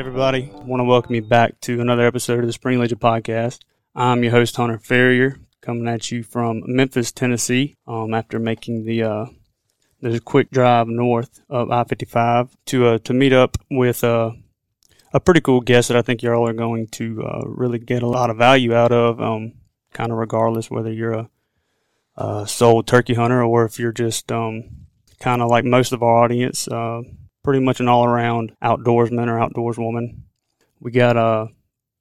everybody. I want to welcome you back to another episode of the Spring Legion Podcast. I'm your host, Hunter Farrior, coming at you from Memphis, Tennessee, um, after making the uh, the quick drive north of I-55 to uh, to meet up with uh, a pretty cool guest that I think y'all are going to uh, really get a lot of value out of. Um, kind of regardless whether you're a, a soul turkey hunter or if you're just um, kind of like most of our audience, uh, pretty much an all around outdoorsman or outdoorswoman. We got a,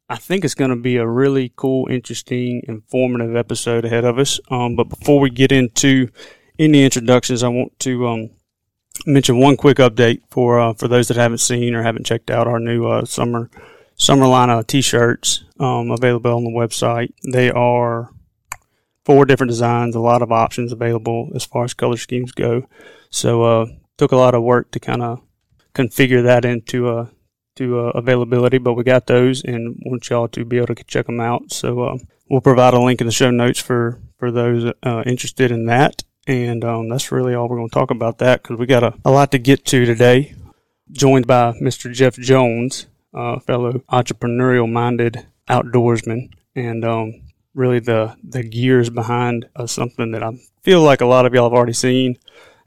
I think it's going to be a really cool, interesting, informative episode ahead of us. Um, but before we get into any introductions, I want to um, mention one quick update for uh, for those that haven't seen or haven't checked out our new uh, summer summer line of t-shirts um, available on the website. They are four different designs, a lot of options available as far as color schemes go. So uh, took a lot of work to kind of configure that into uh, to uh, availability, but we got those and want y'all to be able to check them out. So uh, we'll provide a link in the show notes for for those uh, interested in that. And um, that's really all we're going to talk about that because we got a, a lot to get to today. Joined by Mr. Jeff Jones, fellow entrepreneurial minded outdoorsman, and um, really the the gears behind uh, something that I feel like a lot of y'all have already seen,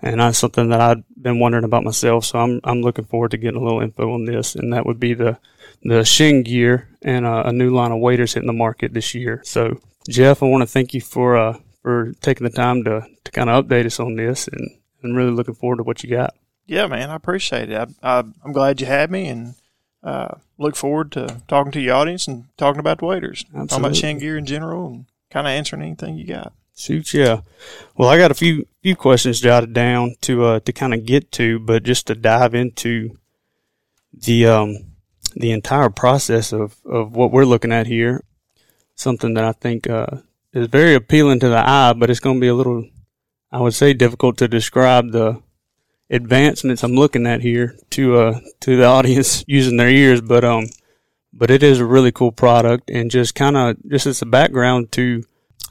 and that's something that I've been wondering about myself. So I'm I'm looking forward to getting a little info on this, and that would be the the Chêne Gear and uh, a new line of waders hitting the market this year. So Jeff, I want to thank you for uh, for taking the time to to kind of update us on this, and and really looking forward to what you got. Yeah, man, I appreciate it. I, I, I'm glad you had me, and uh, look forward to talking to your audience and talking about the waders, talking about Absolutely. Chêne Gear in general, and kind of answering anything you got. Shoot, yeah. Well, I got a few few questions jotted down to uh to kind of get to, but just to dive into the um the entire process of of what we're looking at here, something that I think uh is very appealing to the eye, but it's going to be a little, I would say, difficult to describe the advancements I'm looking at here to uh to the audience using their ears, but um but it is a really cool product and just kind of just as a background to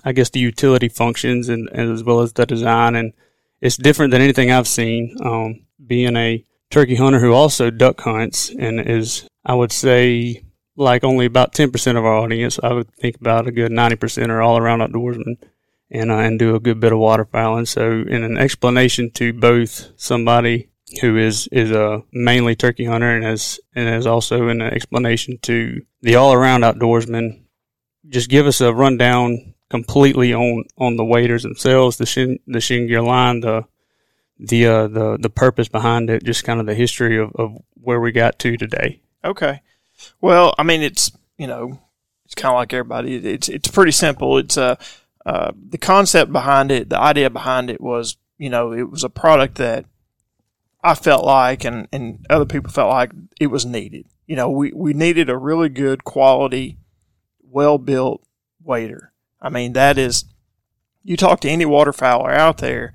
I guess the utility functions and, and as well as the design and it's different than anything I've seen. Um, being a turkey hunter who also duck hunts and is I would say like only about ten percent of our audience. I would think about a good ninety percent are all around outdoorsmen and uh, and do a good bit of waterfowling. So in an explanation to both somebody who is is a mainly turkey hunter and as and as also in an explanation to the all around outdoorsman, just give us a rundown completely on on the waders themselves, the Chêne the Chêne Gear line, the the uh, the the purpose behind it, just kind of the history of, of where we got to today. Okay. Well, I mean, it's you know, it's kind of like everybody. It's it's pretty simple. It's uh, uh, the concept behind it, the idea behind it was, you know, it was a product that I felt like, and and other people felt like it was needed. You know, we we needed a really good quality, well built wader. I mean, that is, you talk to any waterfowler out there,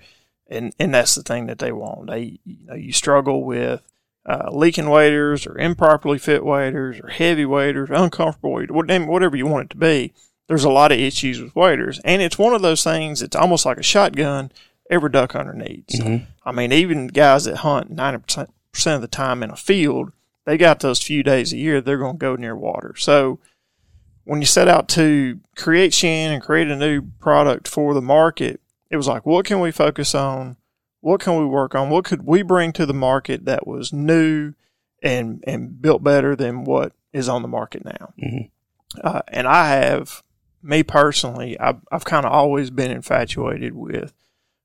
and and that's the thing that they want. They you know you struggle with uh, leaking waders or improperly fit waders or heavy waders, uncomfortable waders, whatever you want it to be. There's a lot of issues with waders, and it's one of those things. It's almost like a shotgun. Every duck hunter needs. I mean, even guys that hunt ninety percent of the time in a field, they got those few days a year they're going to go near water. So when you set out to create Chêne and create a new product for the market, it was like, what can we focus on? What can we work on? What could we bring to the market that was new and and built better than what is on the market now? Mhm. Uh, and I have, me personally, I've, I've kind of always been infatuated with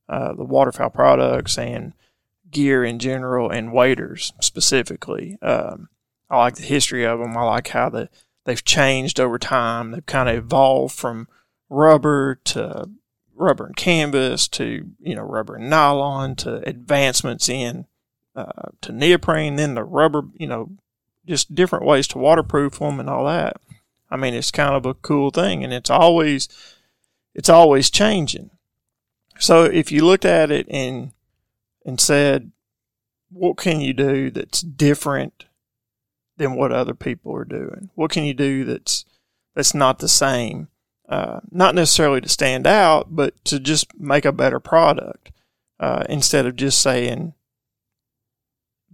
uh, the waterfowl products and gear in general and waders specifically. Um, I like the history of them. I like how the they've changed over time. They've kind of evolved from rubber to rubber and canvas to you know rubber and nylon to advancements in uh, to neoprene, then the rubber. You know, just different ways to waterproof them and all that. I mean, it's kind of a cool thing, and it's always it's always changing. So if you looked at it and and said, what can you do that's different than what other people are doing? What can you do that's that's not the same? Uh, not necessarily to stand out, but to just make a better product uh, instead of just saying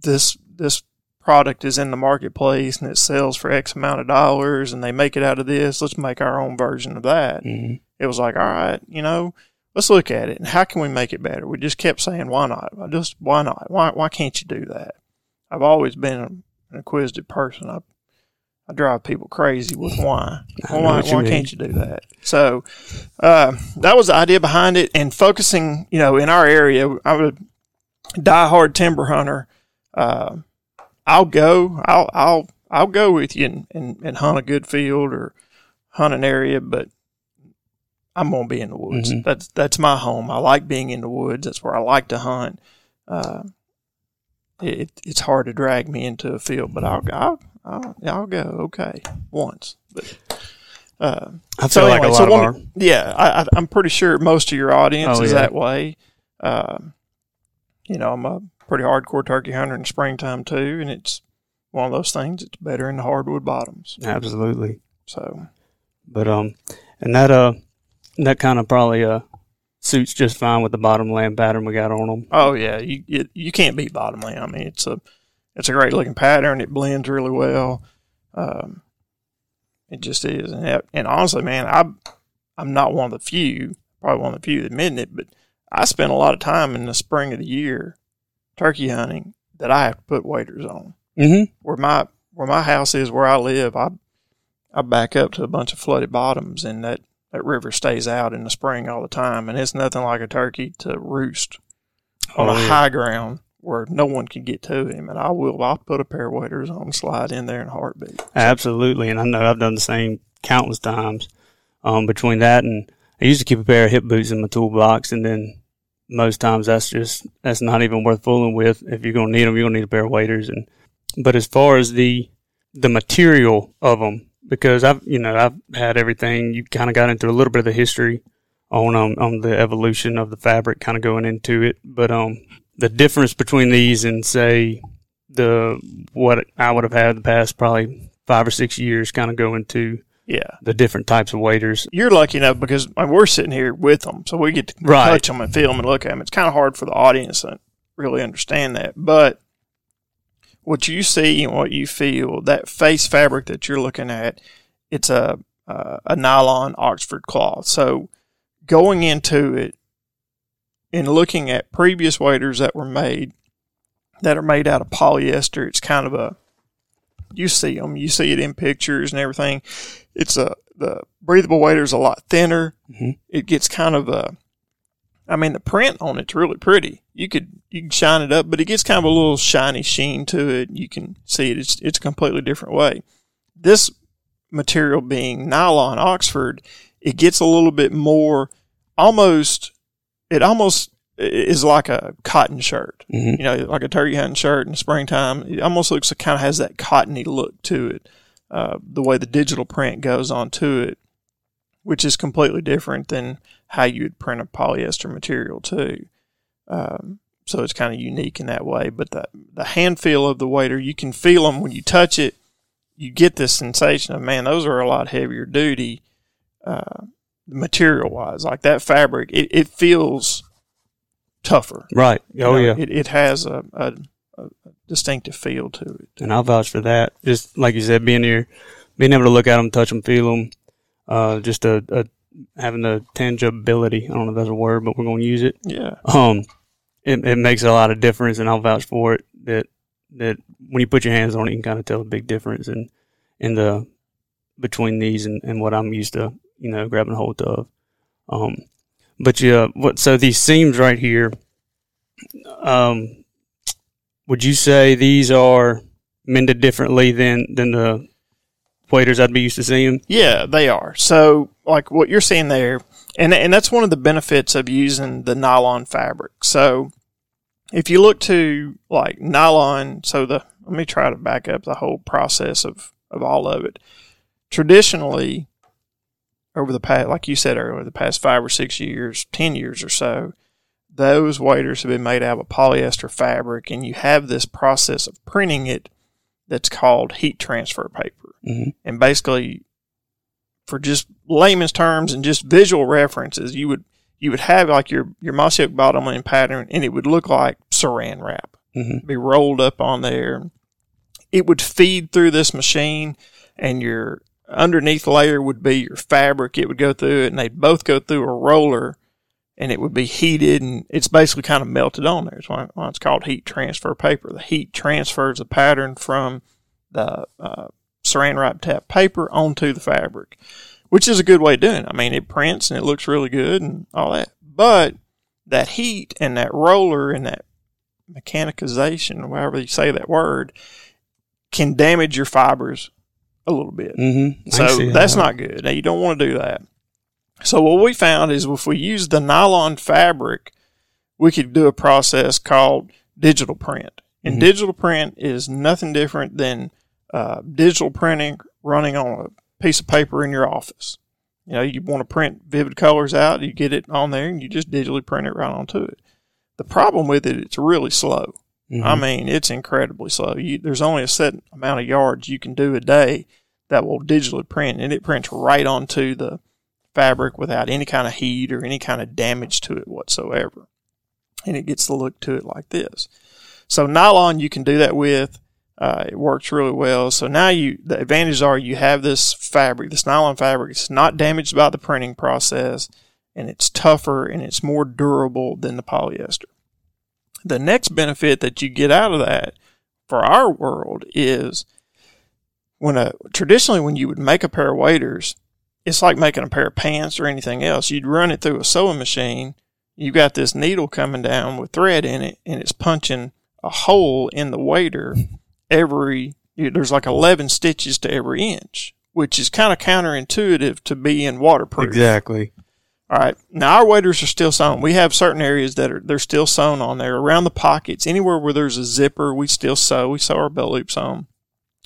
this this product is in the marketplace and it sells for X amount of dollars and they make it out of this. Let's make our own version of that. hmm It was like, all right, you know, let's look at it and how can we make it better? We just kept saying, why not? I just why not? Why why can't you do that? I've always been an inquisitive person. I I drive people crazy with why. Well, why why can't you do that? So uh, that was the idea behind it, and focusing, you know, in our area, I would diehard timber hunter. Uh, I'll go. I'll I'll I'll go with you and, and, and hunt a good field or hunt an area, but I'm gonna be in the woods. Mhm. That's that's my home. I like being in the woods. That's where I like to hunt. Uh, it, it's hard to drag me into a field, but I'll I'll I'll, I'll go. Okay, once, but. Uh, I feel so like anyway, a lot so of one- our yeah, I, I, I'm pretty sure most of your audience Oh, is yeah. that way. Um, you know, I'm a pretty hardcore turkey hunter in springtime too, and it's one of those things. It's better in the hardwood bottoms. absolutely. So But um, and that uh, that kind of probably uh suits just fine with the bottom land pattern we got on them. Oh yeah, you you, you can't beat bottom land. I mean, it's a it's a great looking pattern. It blends really well. Um, it just is, and, and honestly, man, I I'm not one of the few, probably one of the few admitting it, but I spend a lot of time in the spring of the year turkey hunting that I have to put waders on. Mm-hmm. Where my where my house is, where I live, I I back up to a bunch of flooded bottoms, and that that river stays out in the spring all the time, and it's nothing like a turkey to roost on Oh, a yeah. high ground where no one can get to him. And I will, I'll put a pair of waders on, slide in there in a heartbeat. Absolutely, and I know I've done the same countless times. Um, between that and I used to keep a pair of hip boots in my toolbox, and then most times that's just that's not even worth fooling with. If you're gonna need them, you're gonna need a pair of waders. And but as far as the the material of them, because I've you know I've had everything. You kind of got into a little bit of the history on um on the evolution of the fabric, kind of going into it. But um the difference between these and say the what I would have had the past probably five or six years, kind of going into Yeah. the different types of waders. You're lucky enough because I mean, we're sitting here with them, so we get to Right. touch them and feel them and look at them. It's kind of hard for the audience to really understand that, but what you see and what you feel, that face fabric that you're looking at, it's a uh, a nylon Oxford cloth. So going into it and looking at previous waders that were made that are made out of polyester, it's kind of a you see them, you see it in pictures and everything. It's a the breathable wader is a lot thinner. Mhm. It gets kind of a, I mean, the print on it's really pretty. You could you can shine it up, but it gets kind of a little shiny sheen to it. You can see it. It's it's a completely different way. This material being nylon Oxford, it gets a little bit more, almost. It almost is like a cotton shirt hmm you know, like a turkey hunting shirt in the springtime. It almost looks, it kind of has that cottony look to it. Uh, the way the digital print goes onto it, which is completely different than how you would print a polyester material too. Um, so it's kind of unique in that way. But the the hand feel of the wader, you can feel them when you touch it. You get this sensation of man, those are a lot heavier duty, uh, material wise. Like that fabric, it, it feels tougher. Right. Oh You know, yeah. it, it has a, a, a distinctive feel to it. and I'll vouch for that. Just like you said, being here, being able to look at them, touch them, feel them, uh, just a, a having the tangibility. I don't know if that's a word, but we're going to use it. Yeah, Um, it, it makes a lot of difference, and I'll vouch for it. That that when you put your hands on it, you can kind of tell a big difference in in the between these and, and what I'm used to, you know, grabbing hold of. Um, but yeah, what so these seams right here. Um, would you say these are mended differently than than the waders I'd be used to seeing? yeah, they are. So, like what you're seeing there, and and that's one of the benefits of using the nylon fabric. So, if you look to like nylon, so the let me try to back up the whole process of of all of it. Traditionally, over the past, like you said earlier, the past five or six years, ten years or so, those waders have been made out of polyester fabric, and you have this process of printing it that's called heat transfer paper. Mhm. And basically, for just layman's terms and just visual references, you would you would have like your your Mossy Oak Bottomland pattern, and it would look like saran wrap Mhm. be rolled up on there. it would feed through this machine, and your underneath layer would be your fabric. It would go through it, and they'd both go through a roller, and it would be heated, and it's basically kind of melted on there. It's why, why it's called heat transfer paper. The heat transfers the pattern from the uh, saran wrap tap paper onto the fabric, which is a good way of doing it. I mean, it prints and it looks really good and all that. But that heat and that roller and that mechanicization, or however you say that word, can damage your fibers a little bit. Mm-hmm. So that's not good. Now, you don't want to do that. So what we found is if we use the nylon fabric, we could do a process called digital print. And Mhm. digital print is nothing different than uh, digital printing running on a piece of paper in your office. You know, you want to print vivid colors out, you get it on there, and you just digitally print it right onto it. The problem with it, it's really slow. Mhm. I mean, it's incredibly slow. You, there's only a set amount of yards you can do a day that will digitally print, and it prints right onto the fabric without any kind of heat or any kind of damage to it whatsoever. And it gets the look to it like this. So nylon you can do that with. Uh, it works really well. So now you the advantages are you have this fabric, this nylon fabric. It's not damaged by the printing process, and it's tougher and it's more durable than the polyester. The next benefit that you get out of that for our world is when a traditionally when you would make a pair of waders, it's like making a pair of pants or anything else. You'd run it through a sewing machine. You got this needle coming down with thread in it, and it's punching a hole in the wader every. There's like 11 stitches to every inch, which is kind of counterintuitive to being waterproof. exactly. All right. Now our waders are still sewn. We have certain areas that are they're still sewn on there around the pockets. Anywhere where there's a zipper, we still sew. We sew our belt loops on.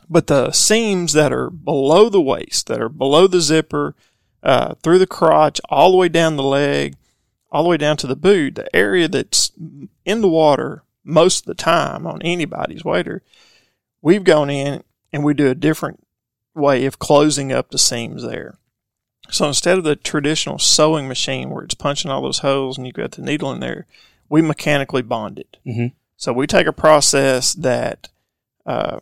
But the seams that are below the waist, that are below the zipper, uh, through the crotch, all the way down the leg, all the way down to the boot, the area that's in the water most of the time on anybody's wader, we've gone in and we do a different way of closing up the seams there. So instead of the traditional sewing machine where it's punching all those holes and you've got the needle in there, we mechanically bond it. Mhm. So we take a process that uh,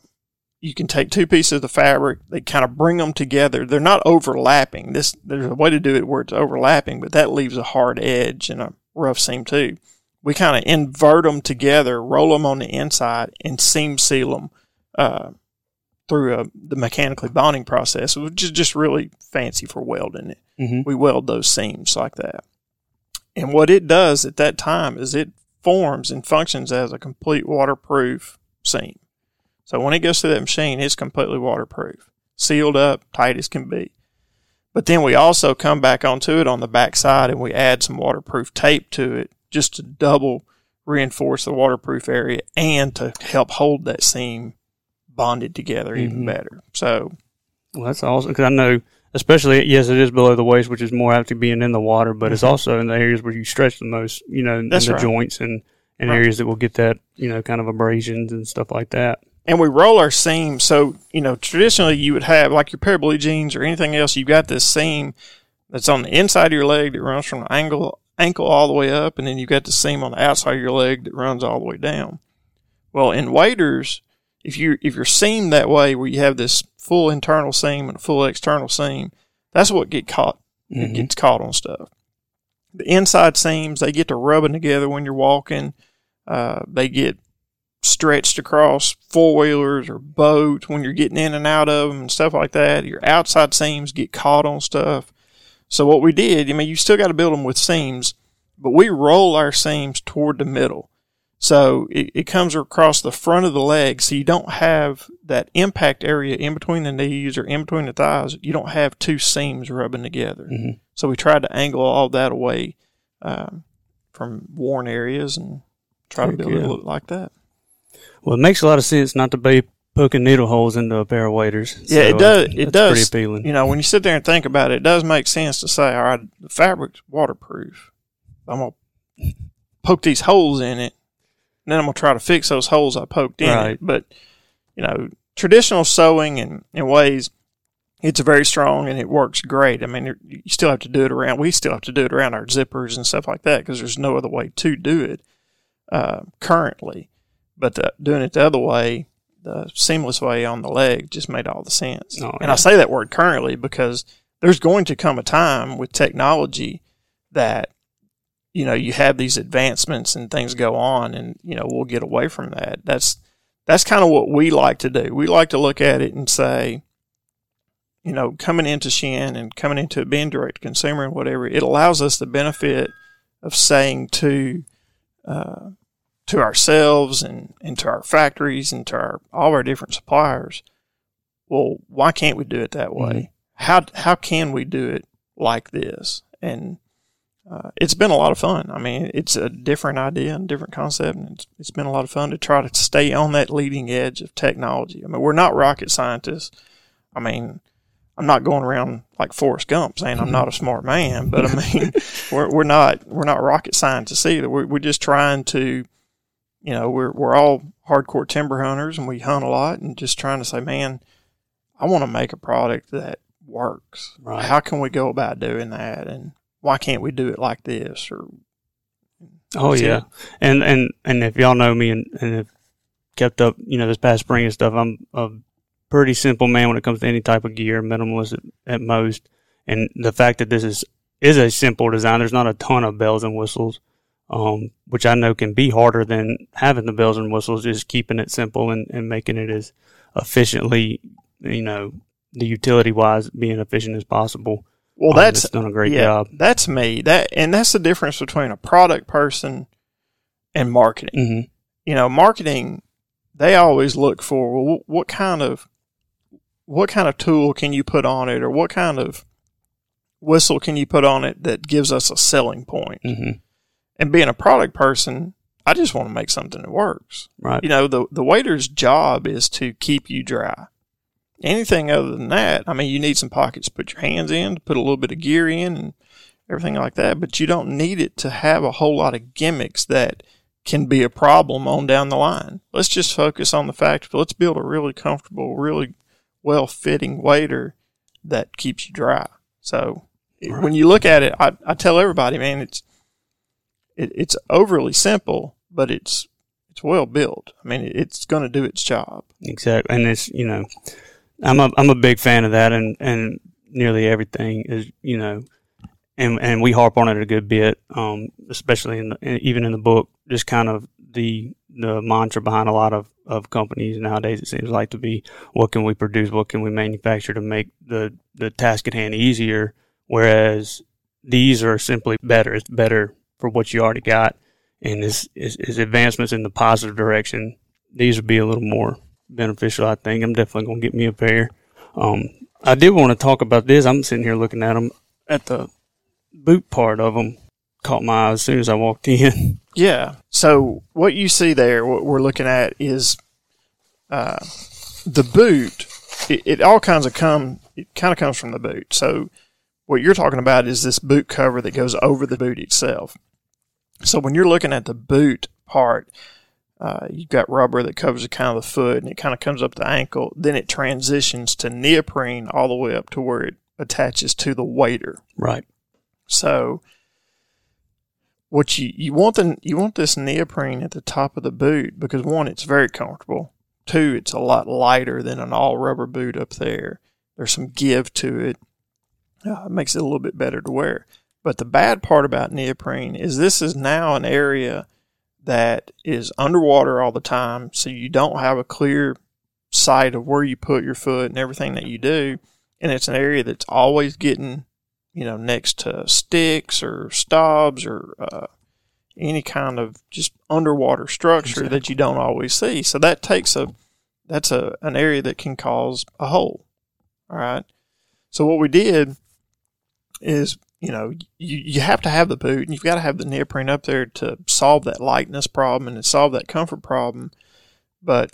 you can take two pieces of the fabric, they kind of bring them together. They're not overlapping. This there's a way to do it where it's overlapping, but that leaves a hard edge and a rough seam too. We kind of invert them together, roll them on the inside, and seam seal them uh, through a, the mechanically bonding process, which is just really fancy for welding it. Mhm. We weld those seams like that. And what it does at that time is it forms and functions as a complete waterproof seam. So when it goes through that machine, it's completely waterproof, sealed up, tight as can be. But then we also come back onto it on the back side and we add some waterproof tape to it just to double reinforce the waterproof area and to help hold that seam bonded together even Mhm. better. So Well, that's awesome because I know, especially yes, it is below the waist, which is more apt to being in the water, but it's Mhm. also in the areas where you stretch the most. You know, in That's the right. joints and and Right. areas that will get that you know kind of abrasions and stuff like that. and we roll our seam. So, you know, traditionally you would have like your pair of blue jeans or anything else, you've got this seam that's on the inside of your leg that runs from the ankle ankle all the way up, and then you've got the seam on the outside of your leg that runs all the way down. Well, in waders, if you if you're seamed that way where you have this full internal seam and full external seam, that's what get caught Mhm. gets caught on stuff. The inside seams, they get to rubbing together when you're walking. Uh, they get stretched across four wheelers or boats when you're getting in and out of them and stuff like that. Your outside seams get caught on stuff. So what we did, I mean, you still got to build them with seams, but we roll our seams toward the middle. So it, it comes across the front of the leg, so you don't have that impact area in between the knees or in between the thighs. You don't have two seams rubbing together. Mhm. So we tried to angle all that away um, from worn areas and try to build it look like that. Well, it makes a lot of sense not to be poking needle holes into a pair of waders. Yeah, it does- uh, it does. Pretty appealing. You know, when you sit there and think about it, it does make sense to say, all right, the fabric's waterproof. I'm going to poke these holes in it, then I'm going to try to fix those holes I poked in Right. But, you know, traditional sewing and, and ways, it's very strong and it works great. I mean, you still have to do it around, we still have to do it around our zippers and stuff like that because there's no other way to do it uh, currently. But the, doing it the other way, the seamless way on the leg just made all the sense. Oh, and. I say that word currently because there's going to come a time with technology that you know you have these advancements and things go on and you know we'll get away from that. That's that's kind of what we like to do. We like to look at it and say you know coming into Chêne and coming into it being direct to consumer and whatever it allows us the benefit of saying to uh, to ourselves and, and to our factories and to our all our different suppliers well why can't we do it that way? Mhm. how how can we do it like this? And uh, it's been a lot of fun. I mean, it's a different idea and different concept, and it's, it's been a lot of fun to try to stay on that leading edge of technology. I mean, we're not rocket scientists. I mean, I'm not going around like Forrest Gump saying I'm not a smart man, but I mean, we're, we're not we're not rocket scientists either. We're, we're just trying to, you know, we're we're all hardcore timber hunters and we hunt a lot, and just trying to say, man, I want to make a product that works. Right. How can we go about doing that? And why can't we do it like this? Or Oh yeah, it. and and and if y'all know me and and have kept up, you know, this past spring and stuff, I'm a pretty simple man when it comes to any type of gear, minimalist at, at most. And the fact that this is is a simple design, there's not a ton of bells and whistles, um, which I know can be harder than having the bells and whistles. Just keeping it simple and and making it as efficiently, you know, the utility wise being efficient as possible. Well, that's done a great yeah, job. That's me. That and that's the difference between a product person and marketing. hmm You know, marketing they always look for well, what kind of what kind of tool can you put on it, or what kind of whistle can you put on it that gives us a selling point. hmm And being a product person, I just want to make something that works. Right. You know, the the wader's job is to keep you dry. Anything other than that, I mean, you need some pockets to put your hands in, to put a little bit of gear in, and everything like that. But you don't need it to have a whole lot of gimmicks that can be a problem on down the line. Let's just focus on the fact let's build a really comfortable, really well fitting wader that keeps you dry. So Right. when you look at it, I, I tell everybody, man, it's it, it's overly simple, but it's it's well built. I mean, it's going to do its job. Exactly, and it's you know, I'm a I'm a big fan of that, and and nearly everything is you know, and and we harp on it a good bit, um, especially in the even in the book, just kind of the the mantra behind a lot of of companies nowadays. It seems like to be what can we produce, what can we manufacture to make the the task at hand easier, whereas these are simply better. It's better for what you already got, and is, is advancements in the positive direction. These would be a little more beneficial. I think I'm definitely gonna get me a pair. Um, I did want to talk about this. I'm sitting here looking at them at the boot part of them. Caught my eye as soon as I walked in. Yeah. So what you see there, what we're looking at is uh, the boot. It, it all kinds of come. It kind of comes from the boot. So what you're talking about is this boot cover that goes over the boot itself. So when you're looking at the boot part, uh, you've got rubber that covers the kind of the foot, and it kind of comes up the ankle. Then it transitions to neoprene all the way up to where it attaches to the wader. Right. So what you you want the you want this neoprene at the top of the boot because one, it's very comfortable. Two, it's a lot lighter than an all rubber boot up there. There's some give to it. Uh, it makes it a little bit better to wear. But the bad part about neoprene is this is now an area that is underwater all the time, so you don't have a clear sight of where you put your foot and everything that you do. And it's an area that's always getting you know, next to sticks or stobs or uh, any kind of just underwater structure that you don't always see. So that takes a that's a an area that can cause a hole. All right. So what we did is, you know, you, you have to have the boot and you've got to have the neoprene up there to solve that lightness problem and solve that comfort problem. But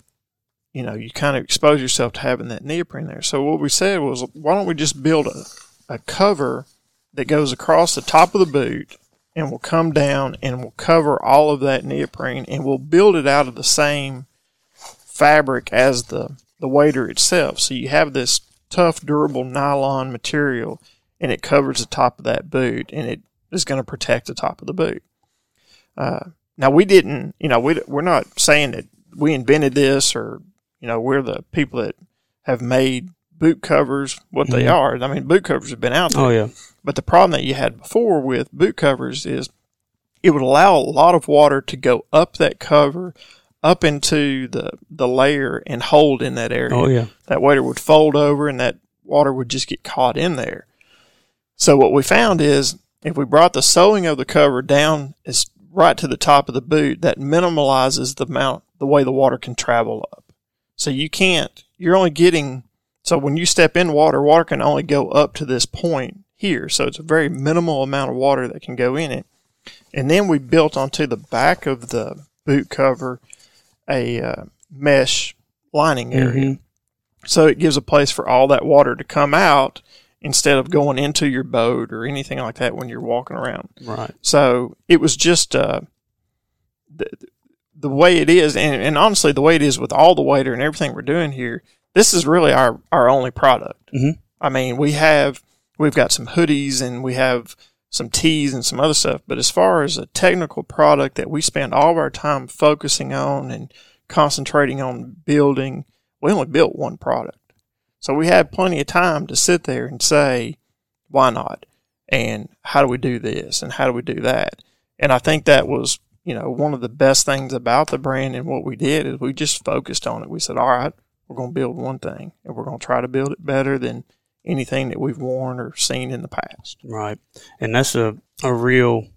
you know, you kind of expose yourself to having that neoprene there. So what we said was, why don't we just build a a cover that goes across the top of the boot and will come down and will cover all of that neoprene and we'll build it out of the same fabric as the, the wader itself. So you have this tough, durable nylon material and it covers the top of that boot and it is going to protect the top of the boot. Uh, now we didn't, you know, we, we're not saying that we invented this or You know, we're the people that have made boot covers what they Mhm. are. I mean, boot covers have been out there. Oh yeah. But the problem that you had before with boot covers is it would allow a lot of water to go up that cover, up into the, the layer and hold in that area. Oh yeah. That wader would fold over and that water would just get caught in there. So what we found is if we brought the sewing of the cover down as right to the top of the boot, that minimalizes the amount, the way the water can travel up. So you can't, you're only getting, so when you step in water, water can only go up to this point here. So it's a very minimal amount of water that can go in it. And then we built onto the back of the boot cover a uh, mesh lining area. Mhm. So it gives a place for all that water to come out instead of going into your boat or anything like that when you're walking around. Right. So it was just uh, the, the way it is, and, and honestly, the way it is with all the wader and everything we're doing here. This is really our our only product. Mhm. I mean, we have we've got some hoodies and we have some tees and some other stuff, but as far as a technical product that we spend all of our time focusing on and concentrating on building, we only built one product. So we had plenty of time to sit there and say, why not? And how do we do this? And how do we do that? And I think that was, you know, one of the best things about the brand and what we did is we just focused on it. We said, all right, we're going to build one thing and we're going to try to build it better than anything that we've worn or seen in the past. Right. And that's a, a real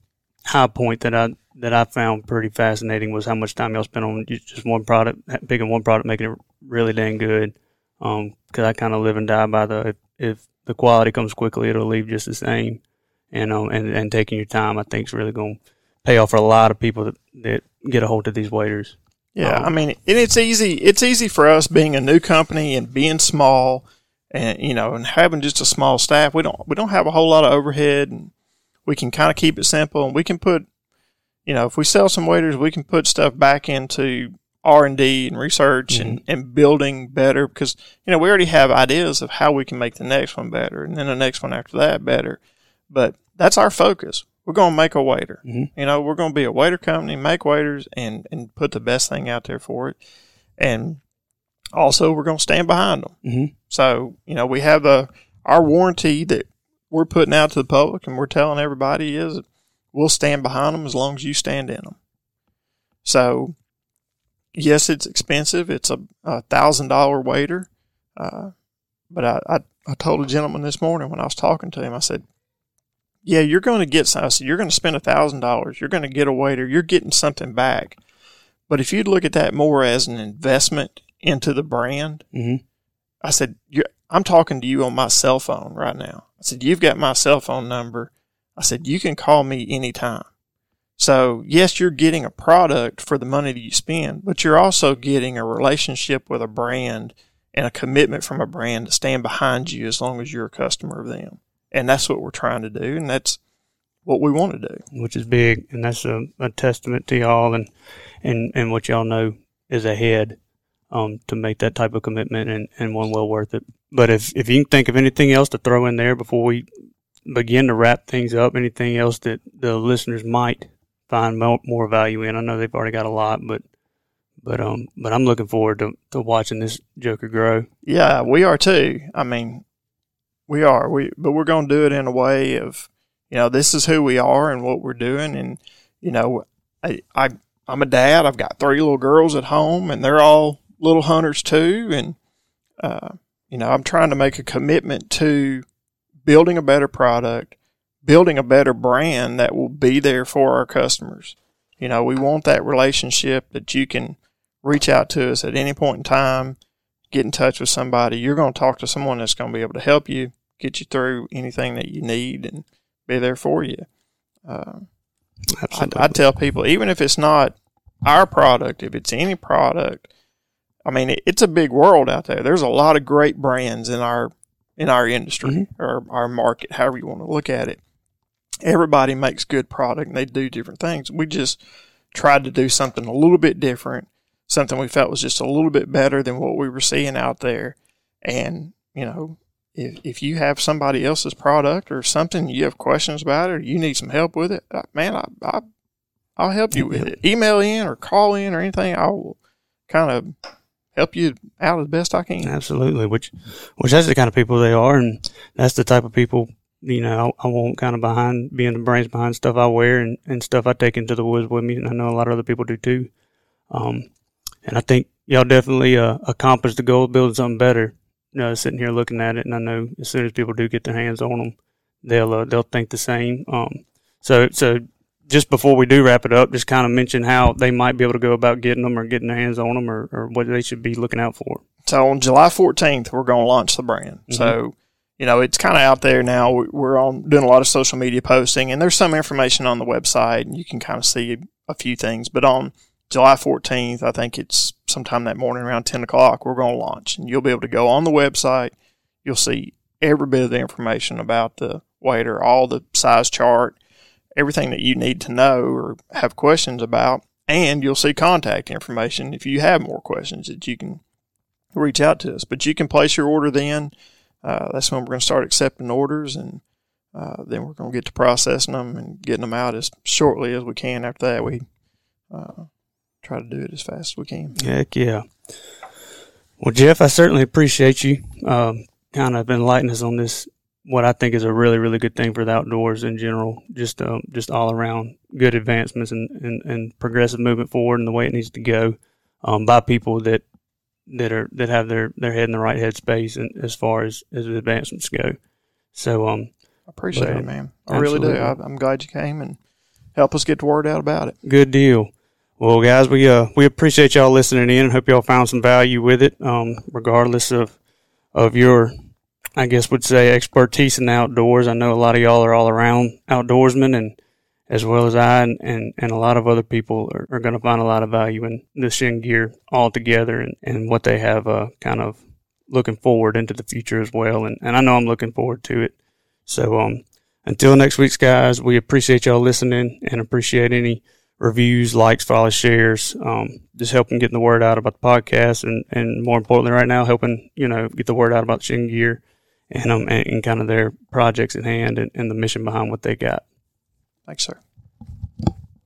high point that I that I found pretty fascinating was how much time y'all spent on just one product, picking one product, making it really dang good. Um, because I kind of live and die by the if, if the quality comes quickly, it'll leave just the same. And um, and and taking your time, I think, is really going to pay off for a lot of people that, that get a hold of these waders. Yeah, Um, I mean, and it's easy. It's easy for us being a new company and being small, and you know, and having just a small staff. We don't we don't have a whole lot of overhead, and we can kind of keep it simple. And we can put, you know, if we sell some waders, we can put stuff back into R and D and research and, and building better because you know we already have ideas of how we can make the next one better, and then the next one after that better. But that's our focus. We're going to make a wader. Mhm. You know, we're going to be a wader company, make waders, and and put the best thing out there for it. And also, we're going to stand behind them. Mhm. So you know, we have a our warranty that we're putting out to the public, and we're telling everybody is we'll stand behind them as long as you stand in them. So, yes, it's expensive. It's a, thousand dollar wader. Uh, but I, I, I told a gentleman this morning when I was talking to him, I said, yeah, you're going to get some. I said, you're going to spend a thousand dollars. You're going to get a wader. You're getting something back. But if you'd look at that more as an investment into the brand, Mm-hmm. I said, I'm talking to you on my cell phone right now. I said, you've got my cell phone number. I said, you can call me anytime. So yes, you're getting a product for the money that you spend, but you're also getting a relationship with a brand and a commitment from a brand to stand behind you as long as you're a customer of them. And that's what we're trying to do. And that's what we want to do. which is big, and that's a, a testament to y'all and, and, and what y'all know is ahead um, to make that type of commitment and, and one well worth it. But if, if you can think of anything else to throw in there before we begin to wrap things up, anything else that the listeners might find more, value in, I know they've already got a lot, but but um but I'm looking forward to, to watching this Joker grow. Yeah, we are too. I mean, we are. We but we're going to do it in a way of, you know, this is who we are and what we're doing, and you know, I, I I'm a dad. I've got three little girls at home, and they're all little hunters too, and uh, you know, I'm trying to make a commitment to building a better product, building a better brand that will be there for our customers. You know, we want that relationship that you can reach out to us at any point in time get in touch with somebody. You're going to talk to someone that's going to be able to help you, get you through anything that you need, and be there for you. Uh, I. I tell people, even if it's not our product, if it's any product, I mean, it, it's a big world out there. There's a lot of great brands in our in our industry or our market, however you want to look at it. Everybody makes good product and they do different things. We just tried to do something a little bit different, something we felt was just a little bit better than what we were seeing out there. And, you know, if, if you have somebody else's product or something you have questions about it or you need some help with it, uh, man, I, I, I'll help you with it. Email in or call in or anything. I will kind of help you out as best I can. Absolutely, which which that's the kind of people they are, and that's the type of people you know I, I want kind of behind being the brains behind stuff I wear and, and stuff I take into the woods with me, and I know a lot of other people do too. Um, and I think y'all definitely uh, accomplished the goal of building something better. You know, sitting here looking at it, and I know as soon as people do get their hands on them, they'll uh, they'll think the same. Um, so so just before we do wrap it up, just kind of mention how they might be able to go about getting them or getting their hands on them or, or what they should be looking out for. So on July 14th, we're going to launch the brand. Mm-hmm. So, you know, it's kind of out there now. We're on doing a lot of social media posting, and there's some information on the website, and you can kind of see a few things. But on July 14th, I think it's sometime that morning around 10 o'clock, we're going to launch, and you'll be able to go on the website. You'll see every bit of the information about the wader, all the size chart, everything that you need to know or have questions about. And you'll see contact information if you have more questions that you can reach out to us. But you can place your order then. Uh, that's when we're going to start accepting orders, and uh, then we're going to get to processing them and getting them out as shortly as we can. After that, we uh, try to do it as fast as we can. Heck yeah. Well, Jeff, I certainly appreciate you um, kind of enlightening us on this what I think is a really, really good thing for the outdoors in general. Just, um, just all around good advancements and, and, and progressive movement forward and the way it needs to go um, by people that that are that have their, their head in the right headspace and as far as as advancements go. So, um, I appreciate but, it, man. I absolutely. really do. I, I'm glad you came and help us get the word out about it. Good deal. Well, guys, we uh we appreciate y'all listening in and hope y'all found some value with it. Um, regardless of of your I guess would say expertise in the outdoors. I know a lot of y'all are all around outdoorsmen and as well as I and, and, and a lot of other people are, are going to find a lot of value in the Chêne Gear altogether and, and what they have uh, kind of looking forward into the future as well. And, and I know I'm looking forward to it. So um, until next week's guys, we appreciate y'all listening and appreciate any reviews, likes, follows, shares, um, just helping getting the word out about the podcast and, and more importantly right now, helping, you know, get the word out about Chêne Gear and um and, and kind of their projects at hand and, and the mission behind what they got. Thanks, sir.